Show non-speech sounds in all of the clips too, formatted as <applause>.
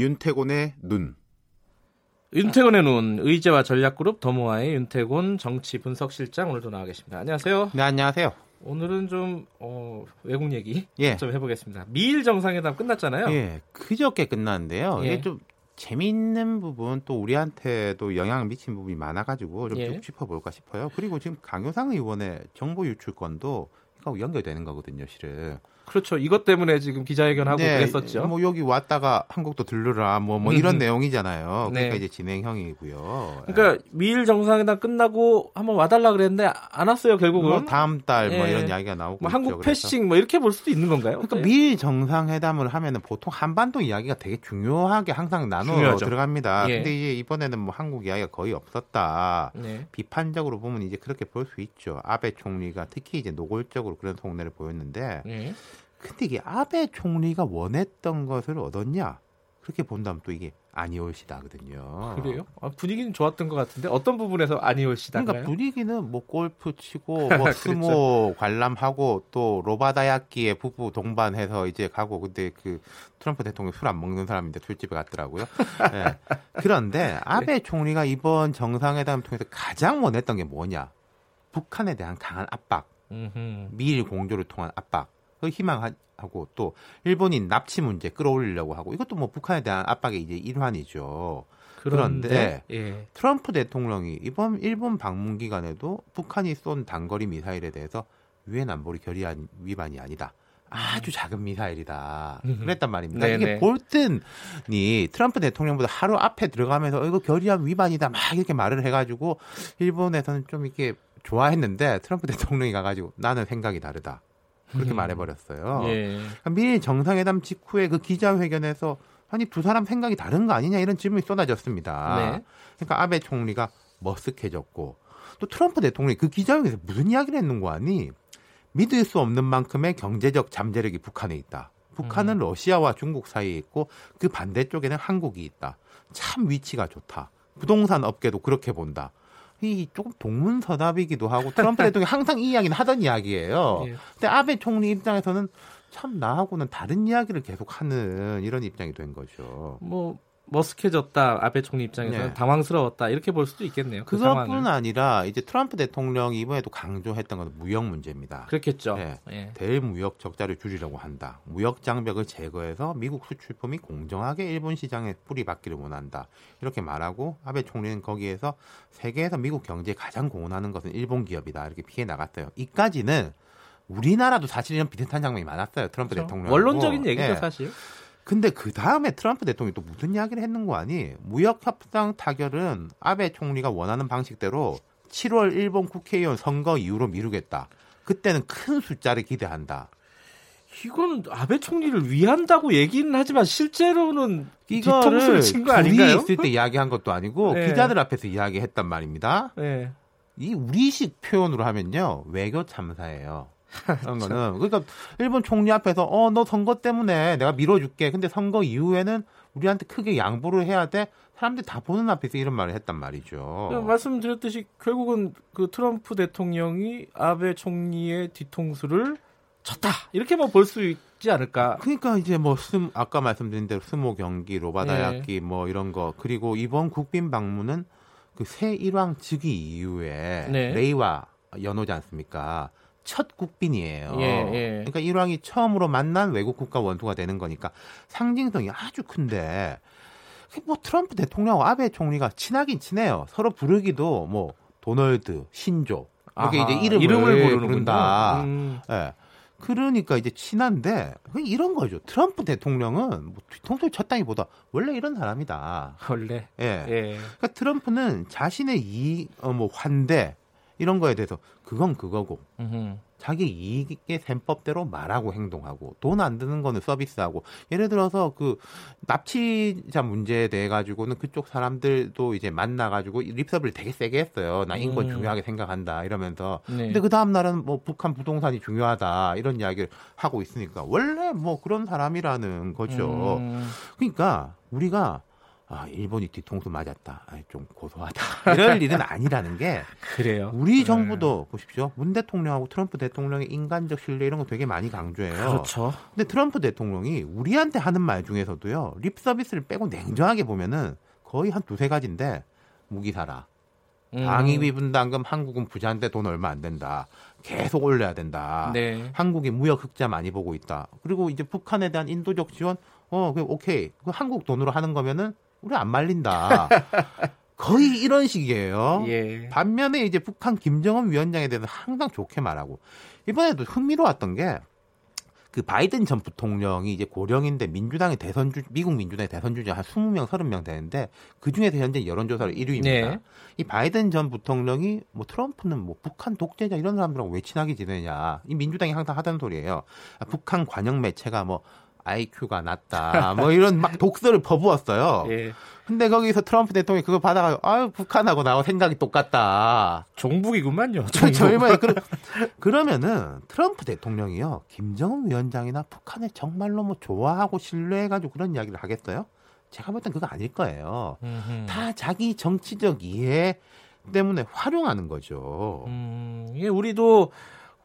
윤태곤의 눈. 윤태곤의 눈 의제와 전략그룹 더모아의 윤태곤 정치 분석실장 오늘도 나와 계십니다. 안녕하세요. 네 안녕하세요. 오늘은 좀 어, 외국 얘기 예. 좀 해보겠습니다. 미일 정상회담 끝났잖아요. 예, 그저께 끝났는데요. 예. 이게 좀 재미있는 부분 또 우리한테도 영향을 미친 부분이 많아가지고 좀쭉 예. 짚어볼까 싶어요. 그리고 지금 강효상 의원의 정보 유출건도 연결되는 거거든요, 실은. 그렇죠. 이것 때문에 지금 기자회견하고 그랬었죠. 뭐 여기 왔다가 한국도 들르라 뭐뭐 이런 음. 내용이잖아요. 그러니까 네. 이제 진행형이고요. 그러니까 미일 정상회담 끝나고 한번 와달라 그랬는데 안 왔어요 결국은. 뭐 다음 달뭐 예. 이런 이야기가 나오고 뭐 있죠. 한국 그래서. 패싱 뭐 이렇게 볼 수도 있는 건가요? 그러니까 네. 미일 정상회담을 하면은 보통 한반도 이야기가 되게 중요하게 항상 나눠 중요하죠. 들어갑니다. 예. 근데 이제 이번에는 뭐 한국 이야기가 거의 없었다. 네. 비판적으로 보면 이제 그렇게 볼 수 있죠. 아베 총리가 특히 이제 노골적으로 그런 속내를 보였는데, 네. 근데 이게 아베 총리가 원했던 것을 얻었냐? 그렇게 본다면 또 이게 아니올시다거든요. 그래요? 아, 분위기는 좋았던 것 같은데 어떤 부분에서 아니올시다가요? 그러니까 분위기는 뭐 골프 치고 <laughs> 그렇죠. 뭐 스모 관람하고 또 로바다야끼의 부부 동반해서 이제 가고 근데 그 트럼프 대통령 술 안 먹는 사람인데 술집에 갔더라고요. <laughs> 예. 그런데 아베 총리가 이번 정상회담 통해서 가장 원했던 게 뭐냐? 북한에 대한 강한 압박, 음흠. 미일 공조를 통한 압박, 그 희망하고 또 일본인 납치 문제 끌어올리려고 하고 이것도 뭐 북한에 대한 압박의 이제 일환이죠. 그런데 그런데 예. 트럼프 대통령이 이번 일본 방문 기간에도 북한이 쏜 단거리 미사일에 대해서 유엔 안보리 결의안 위반이 아니다. 아주 작은 미사일이다. 음. 그랬단 말입니다. 네네. 이게 볼튼이 트럼프 대통령보다 하루 앞에 들어가면서 어, 이거 결의안 위반이다 막 이렇게 말을 해가지고 일본에서는 좀 이렇게 좋아했는데 트럼프 대통령이 가가지고 나는 생각이 다르다. 그렇게 음. 말해버렸어요. 예. 그러니까 미일 정상회담 직후에 그 기자회견에서 아니 두 사람 생각이 다른 거 아니냐 이런 질문이 쏟아졌습니다. 네. 그러니까 아베 총리가 머쓱해졌고 또 트럼프 대통령이 그 기자회견에서 무슨 이야기를 했는 거 아니? 믿을 수 없는 만큼의 경제적 잠재력이 북한에 있다. 북한은 러시아와 중국 사이에 있고 그 반대쪽에는 한국이 있다. 참 위치가 좋다. 부동산 업계도 그렇게 본다. 이 조금 동문서답이기도 하고 <laughs> 트럼프 대통령이 항상 이 이야기는 하던 이야기예요. 예. 근데 아베 총리 입장에서는 참 나하고는 다른 이야기를 계속 하는 이런 입장이 된 거죠. 뭐 머쓱해졌다 아베 총리 입장에서는 네. 당황스러웠다 이렇게 볼 수도 있겠네요. 그. 그것뿐 아니라 이제 트럼프 대통령이 이번에도 강조했던 것은 무역 문제입니다. 그렇겠죠. 네. 예. 대무역 적자를 줄이려고 한다. 무역 장벽을 제거해서 미국 수출품이 공정하게 일본 시장에 뿌리박기를 원한다. 이렇게 말하고 아베 총리는 거기에서 세계에서 미국 경제에 가장 공헌하는 것은 일본 기업이다. 이렇게 피해 나갔어요. 이까지는 우리나라도 사실 이런 비슷한 장면이 많았어요. 트럼프 그렇죠. 대통령. 원론적인 얘기죠 예. 사실. 근데 그 다음에 트럼프 대통령이 또 무슨 이야기를 했는 거 아니? 무역 협상 타결은 아베 총리가 원하는 방식대로 7월 일본 국회의원 선거 이후로 미루겠다. 그때는 큰 숫자를 기대한다. 이건 아베 총리를 위한다고 얘기는 하지만 실제로는 이거를 뒤통수를 친거 둘이 아닌가요? 있을 때 이야기한 것도 아니고 네. 기자들 앞에서 이야기했단 말입니다. 예. 이 우리식 표현으로 하면요 외교 참사예요. <laughs> 그런 거는 그러니까 일본 총리 앞에서 어 너 선거 때문에 내가 밀어줄게. 근데 선거 이후에는 우리한테 크게 양보를 해야 돼. 사람들이 다 보는 앞에서 이런 말을 했단 말이죠. 그냥 말씀드렸듯이 결국은 그 트럼프 대통령이 아베 총리의 뒤통수를 쳤다 이렇게만 볼수 있지 않을까. 그러니까 이제 뭐 스, 아까 말씀드린 대로 스모 경기, 로바다야끼 뭐 이런 거 그리고 이번 국빈 방문은 그 새 일왕 즉위 이후에 네. 레이와 연호지 않습니까? 첫 국빈이에요. 예, 예. 그러니까 일왕이 처음으로 만난 외국 국가 원수가 되는 거니까 상징성이 아주 큰데 뭐 트럼프 대통령하고 아베 총리가 친하긴 친해요. 서로 부르기도 뭐 도널드, 신조 이렇게 이제 이름을, 이름을 부르는군요. 부른다. 음. 예. 그러니까 이제 친한데 이런 거죠. 트럼프 대통령은 뭐 뒤통수를 쳤다기보다 원래 이런 사람이다. 원래. 예. 예. 그러니까 트럼프는 자신의 이익, 어, 뭐 환대 이런 거에 대해서 그건 그거고 음흠. 자기 이익의 셈법대로 말하고 행동하고 돈 안 드는 거는 서비스하고 예를 들어서 그 납치자 문제에 대해 가지고는 그쪽 사람들도 이제 만나 가지고 립서비를 되게 세게 했어요. 나 인권 음. 중요하게 생각한다 이러면서 네. 근데 그 다음 날은 뭐 북한 부동산이 중요하다 이런 이야기를 하고 있으니까 원래 뭐 그런 사람이라는 거죠. 음. 그러니까 우리가 아, 일본이 뒤통수 맞았다. 아, 좀 고소하다. 이럴 <laughs> 일은 아니라는 게 그래요. 우리 네. 정부도 보십시오. 문 대통령하고 트럼프 대통령의 인간적 신뢰 이런 거 되게 많이 강조해요. 그렇죠. 근데 트럼프 대통령이 우리한테 하는 말 중에서도요. 립 서비스를 빼고 냉정하게 보면은 거의 한 두세 가지인데 무기 사라. 음. 방위비 분담금 한국은 부자인데 돈 얼마 안 된다. 계속 올려야 된다. 네. 한국이 무역 흑자 많이 보고 있다. 그리고 이제 북한에 대한 인도적 지원, 어, 그 오케이. 그 한국 돈으로 하는 거면은 우리 안 말린다. <laughs> 거의 이런 식이에요. 예. 반면에 이제 북한 김정은 위원장에 대해서 항상 좋게 말하고 이번에도 흥미로웠던 게 그 바이든 전 부통령이 이제 고령인데 민주당의 대선 주 미국 민주당의 대선 주자 한 20명, 30명 되는데 그 중에서 현재 여론조사로 1위입니다. 네. 이 바이든 전 부통령이 뭐 트럼프는 뭐 북한 독재자 이런 사람들하고 왜 친하게 지내냐. 이 민주당이 항상 하던 소리예요. 아, 북한 관영 매체가 뭐 IQ가 낮다. 뭐 이런 막 독설을 퍼부었어요. 예. 근데 거기서 트럼프 대통령이 그거 받아가지고 아유 북한하고 나하고 생각이 똑같다. 종북이군만요. 저 종북. 얼마나 그러, 그러면은 트럼프 대통령이요 김정은 위원장이나 북한을 정말로 뭐 좋아하고 신뢰해가지고 그런 이야기를 하겠어요? 제가 볼 땐 그거 아닐 거예요. 음흠. 다 자기 정치적 이해 때문에 활용하는 거죠. 음, 이게 우리도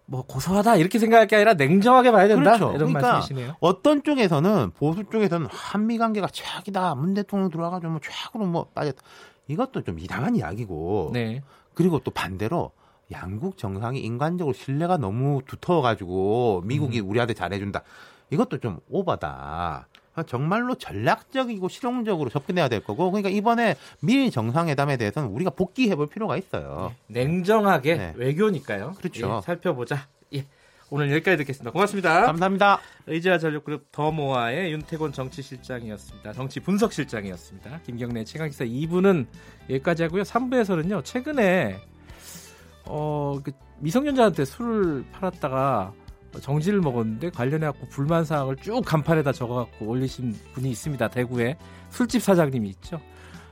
뭐 고소하다 이렇게 생각할 게 아니라 냉정하게 봐야 된다 그렇죠. 이런 그러니까 말씀이시네요. 어떤 쪽에서는 보수 쪽에서는 한미 관계가 최악이다. 문 대통령 들어와가지고 뭐 최악으로 뭐 빠졌다. 이것도 좀 이상한 이야기고. 네. 그리고 또 반대로 양국 정상이 인간적으로 신뢰가 너무 두터워가지고 미국이 음. 우리한테 잘해준다. 이것도 좀 오바다. 정말로 전략적이고 실용적으로 접근해야 될 거고, 그러니까 이번에 미일 정상회담에 대해서는 우리가 복귀해볼 필요가 있어요. 냉정하게 네. 외교니까요. 그렇죠. 예, 살펴보자. 예. 오늘 여기까지 듣겠습니다. 고맙습니다. 감사합니다. 의지와 전력그룹 더모아의 윤태곤 정치실장이었습니다. 정치 분석실장이었습니다. 김경래 최강기사 2부는 여기까지 하고요. 3부에서는요. 최근에 어, 그 미성년자한테 술을 팔았다가 정지를 먹었는데 관련해 갖고 불만 사항을 쭉 간판에다 적어 갖고 올리신 분이 있습니다. 대구에 술집 사장님이 있죠.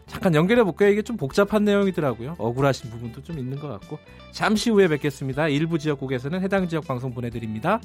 잠깐 연결해 볼게요. 이게 좀 복잡한 내용이더라고요. 억울하신 부분도 좀 있는 것 같고 잠시 후에 뵙겠습니다. 일부 지역국에서는 해당 지역 방송 보내드립니다.